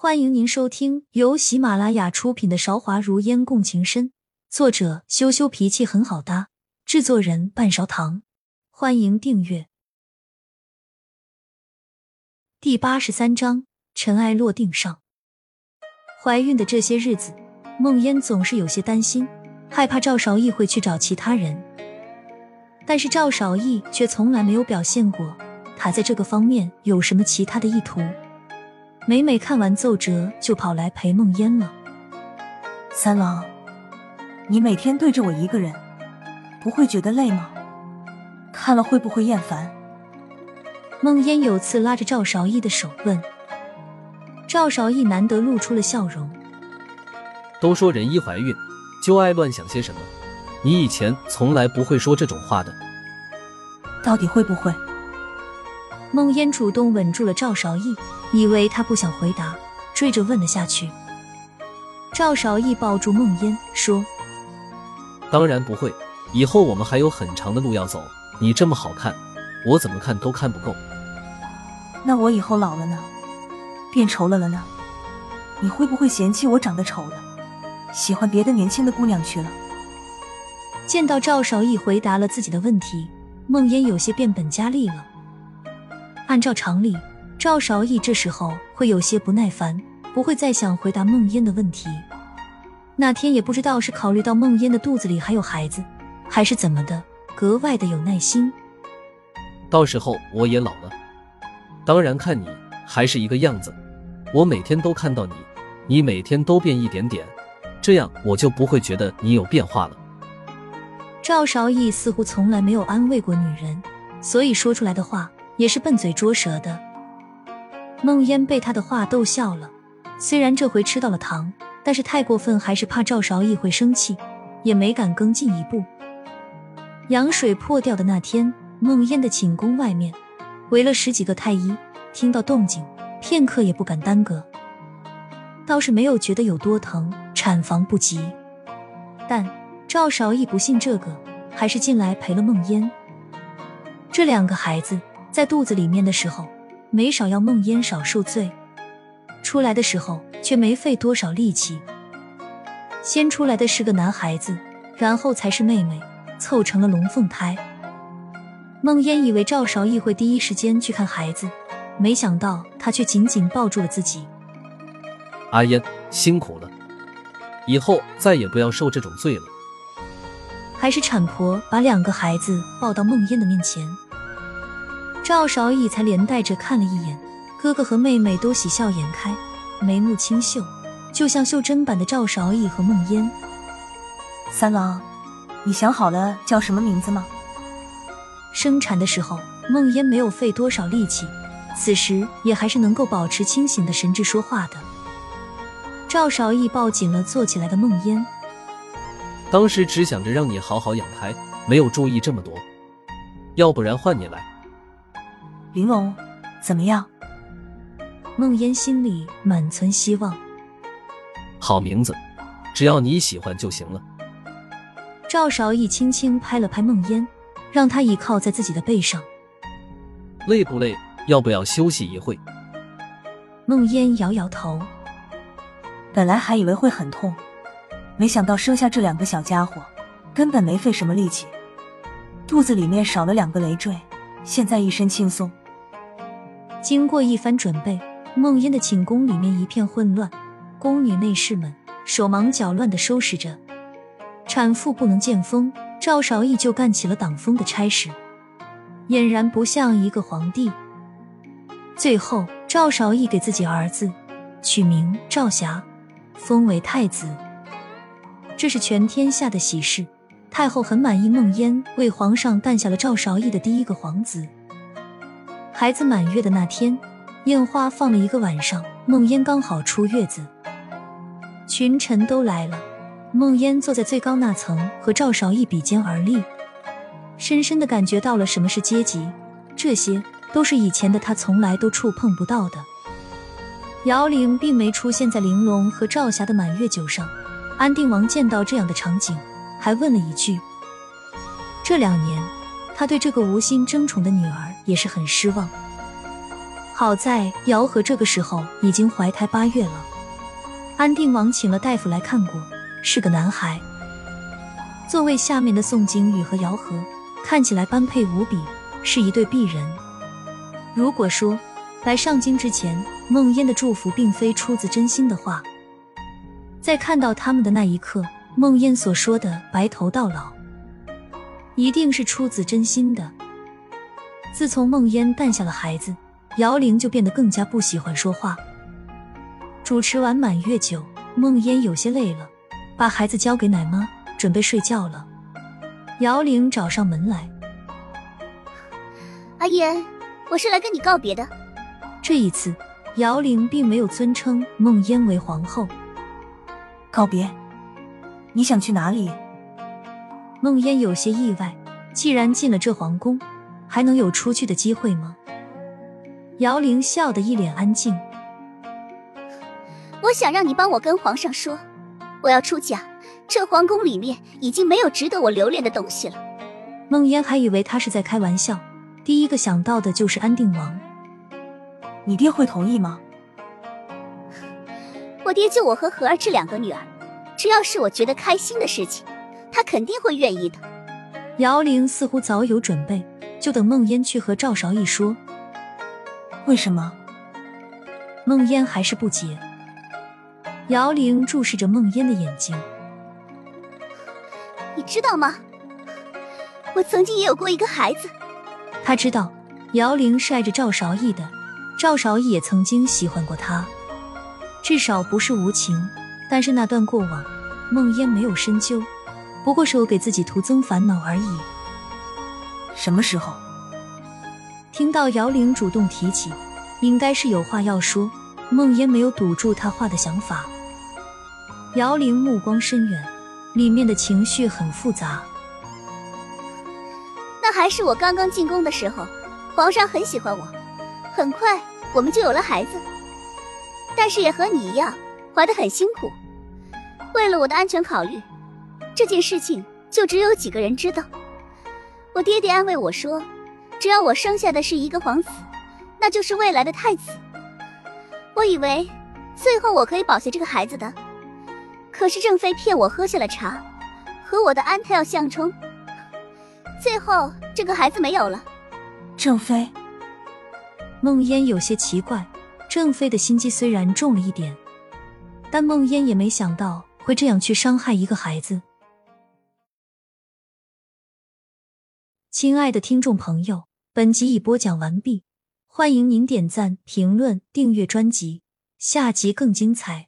欢迎您收听由喜马拉雅出品的《韶华如烟共情深》，作者羞羞脾气很好搭，制作人半勺糖。欢迎订阅。第八十三章：尘埃落定上。怀孕的这些日子，梦烟总是有些担心，害怕赵少义会去找其他人。但是赵少义却从来没有表现过他在这个方面有什么其他的意图。每每看完奏折，就跑来陪梦烟了。三郎，你每天对着我一个人，不会觉得累吗？看了会不会厌烦？梦烟有次拉着赵韶义的手问。赵韶义难得露出了笑容。都说人一怀孕就爱乱想些什么，你以前从来不会说这种话的。到底会不会？梦烟主动稳住了赵韶义。以为他不想回答，追着问了下去。赵少义抱住梦烟说：“当然不会，以后我们还有很长的路要走。你这么好看，我怎么看都看不够。那我以后老了呢？变丑了了呢？你会不会嫌弃我长得丑了，喜欢别的年轻的姑娘去了？”见到赵少义回答了自己的问题，梦烟有些变本加厉了。按照常理。赵少义这时候会有些不耐烦，不会再想回答梦烟的问题。那天也不知道是考虑到梦烟的肚子里还有孩子，还是怎么的，格外的有耐心。到时候我也老了，当然看你还是一个样子。我每天都看到你，你每天都变一点点，这样我就不会觉得你有变化了。赵少义似乎从来没有安慰过女人，所以说出来的话也是笨嘴拙舌的。梦烟被他的话逗笑了，虽然这回吃到了糖，但是太过分还是怕赵韶义会生气，也没敢更进一步。羊水破掉的那天，梦烟的寝宫外面围了十几个太医，听到动静，片刻也不敢耽搁，倒是没有觉得有多疼，产房不急。但赵韶义不信这个，还是进来陪了梦烟。这两个孩子在肚子里面的时候。没少要梦烟少受罪，出来的时候却没费多少力气。先出来的是个男孩子，然后才是妹妹，凑成了龙凤胎。梦烟以为赵少义会第一时间去看孩子，没想到他却紧紧抱住了自己。阿烟辛苦了，以后再也不要受这种罪了。还是产婆把两个孩子抱到梦烟的面前。赵少义才连带着看了一眼，哥哥和妹妹都喜笑颜开，眉目清秀，就像袖珍版的赵少义和梦烟。三郎，你想好了叫什么名字吗？生产的时候，梦烟没有费多少力气，此时也还是能够保持清醒的神智说话的。赵少义抱紧了坐起来的梦烟，当时只想着让你好好养胎，没有注意这么多，要不然换你来。玲珑，怎么样？梦烟心里满存希望。好名字，只要你喜欢就行了。赵少义轻轻拍了拍梦烟，让他倚靠在自己的背上。累不累？要不要休息一会？梦烟摇摇头。本来还以为会很痛，没想到生下这两个小家伙，根本没费什么力气，肚子里面少了两个累赘，现在一身轻松。经过一番准备，梦烟的寝宫里面一片混乱，宫女内侍们手忙脚乱的收拾着。产妇不能见风，赵韶义就干起了挡风的差事，俨然不像一个皇帝。最后，赵韶义给自己儿子取名赵霞，封为太子。这是全天下的喜事，太后很满意梦烟为皇上诞下了赵韶义的第一个皇子。孩子满月的那天，烟花放了一个晚上。梦烟刚好出月子，群臣都来了。梦烟坐在最高那层，和赵少义比肩而立，深深的感觉到了什么是阶级。这些都是以前的他从来都触碰不到的。姚玲并没出现在玲珑和赵霞的满月酒上。安定王见到这样的场景，还问了一句：“这两年。”他对这个无心争宠的女儿也是很失望。好在姚和这个时候已经怀胎八月了，安定王请了大夫来看过，是个男孩。座位下面的宋景宇和姚和看起来般配无比，是一对璧人。如果说来上京之前，梦烟的祝福并非出自真心的话，在看到他们的那一刻，梦烟所说的“白头到老”，一定是出自真心的。自从梦烟诞下了孩子，姚玲就变得更加不喜欢说话。主持完满月酒，梦烟有些累了，把孩子交给奶妈。准备睡觉了，姚玲找上门来。阿言，我是来跟你告别的。这一次，姚玲并没有尊称梦烟为皇后。告别？你想去哪里？梦烟有些意外，既然进了这皇宫，还能有出去的机会吗？姚玲笑得一脸安静。我想让你帮我跟皇上说，我要出嫁。这皇宫里面已经没有值得我留恋的东西了。孟烟还以为他是在开玩笑，第一个想到的就是安定王。你爹会同意吗？我爹就我和荷儿这两个女儿，只要是我觉得开心的事情，他肯定会愿意的。姚玲似乎早有准备，就等梦烟去和赵韶义说。为什么？梦烟还是不解。姚玲注视着梦烟的眼睛。你知道吗？我曾经也有过一个孩子。他知道姚玲是爱着赵韶义的，赵韶义也曾经喜欢过他，至少不是无情。但是那段过往，梦烟没有深究，不过是我给自己徒增烦恼而已。什么时候？听到姚玲主动提起，应该是有话要说。梦烟没有堵住他话的想法。姚玲目光深远。里面的情绪很复杂。那还是我刚刚进宫的时候，皇上很喜欢我，很快我们就有了孩子。但是也和你一样，怀得很辛苦。为了我的安全考虑，这件事情就只有几个人知道。我爹爹安慰我说，只要我生下的是一个皇子，那就是未来的太子。我以为最后我可以保下这个孩子的。可是郑妃骗我喝下了茶，和我的安胎药相冲，最后这个孩子没有了。郑妃，梦烟有些奇怪，郑飞的心机虽然重了一点，但梦烟也没想到会这样去伤害一个孩子。亲爱的听众朋友，本集已播讲完毕，欢迎您点赞、评论、订阅专辑，下集更精彩。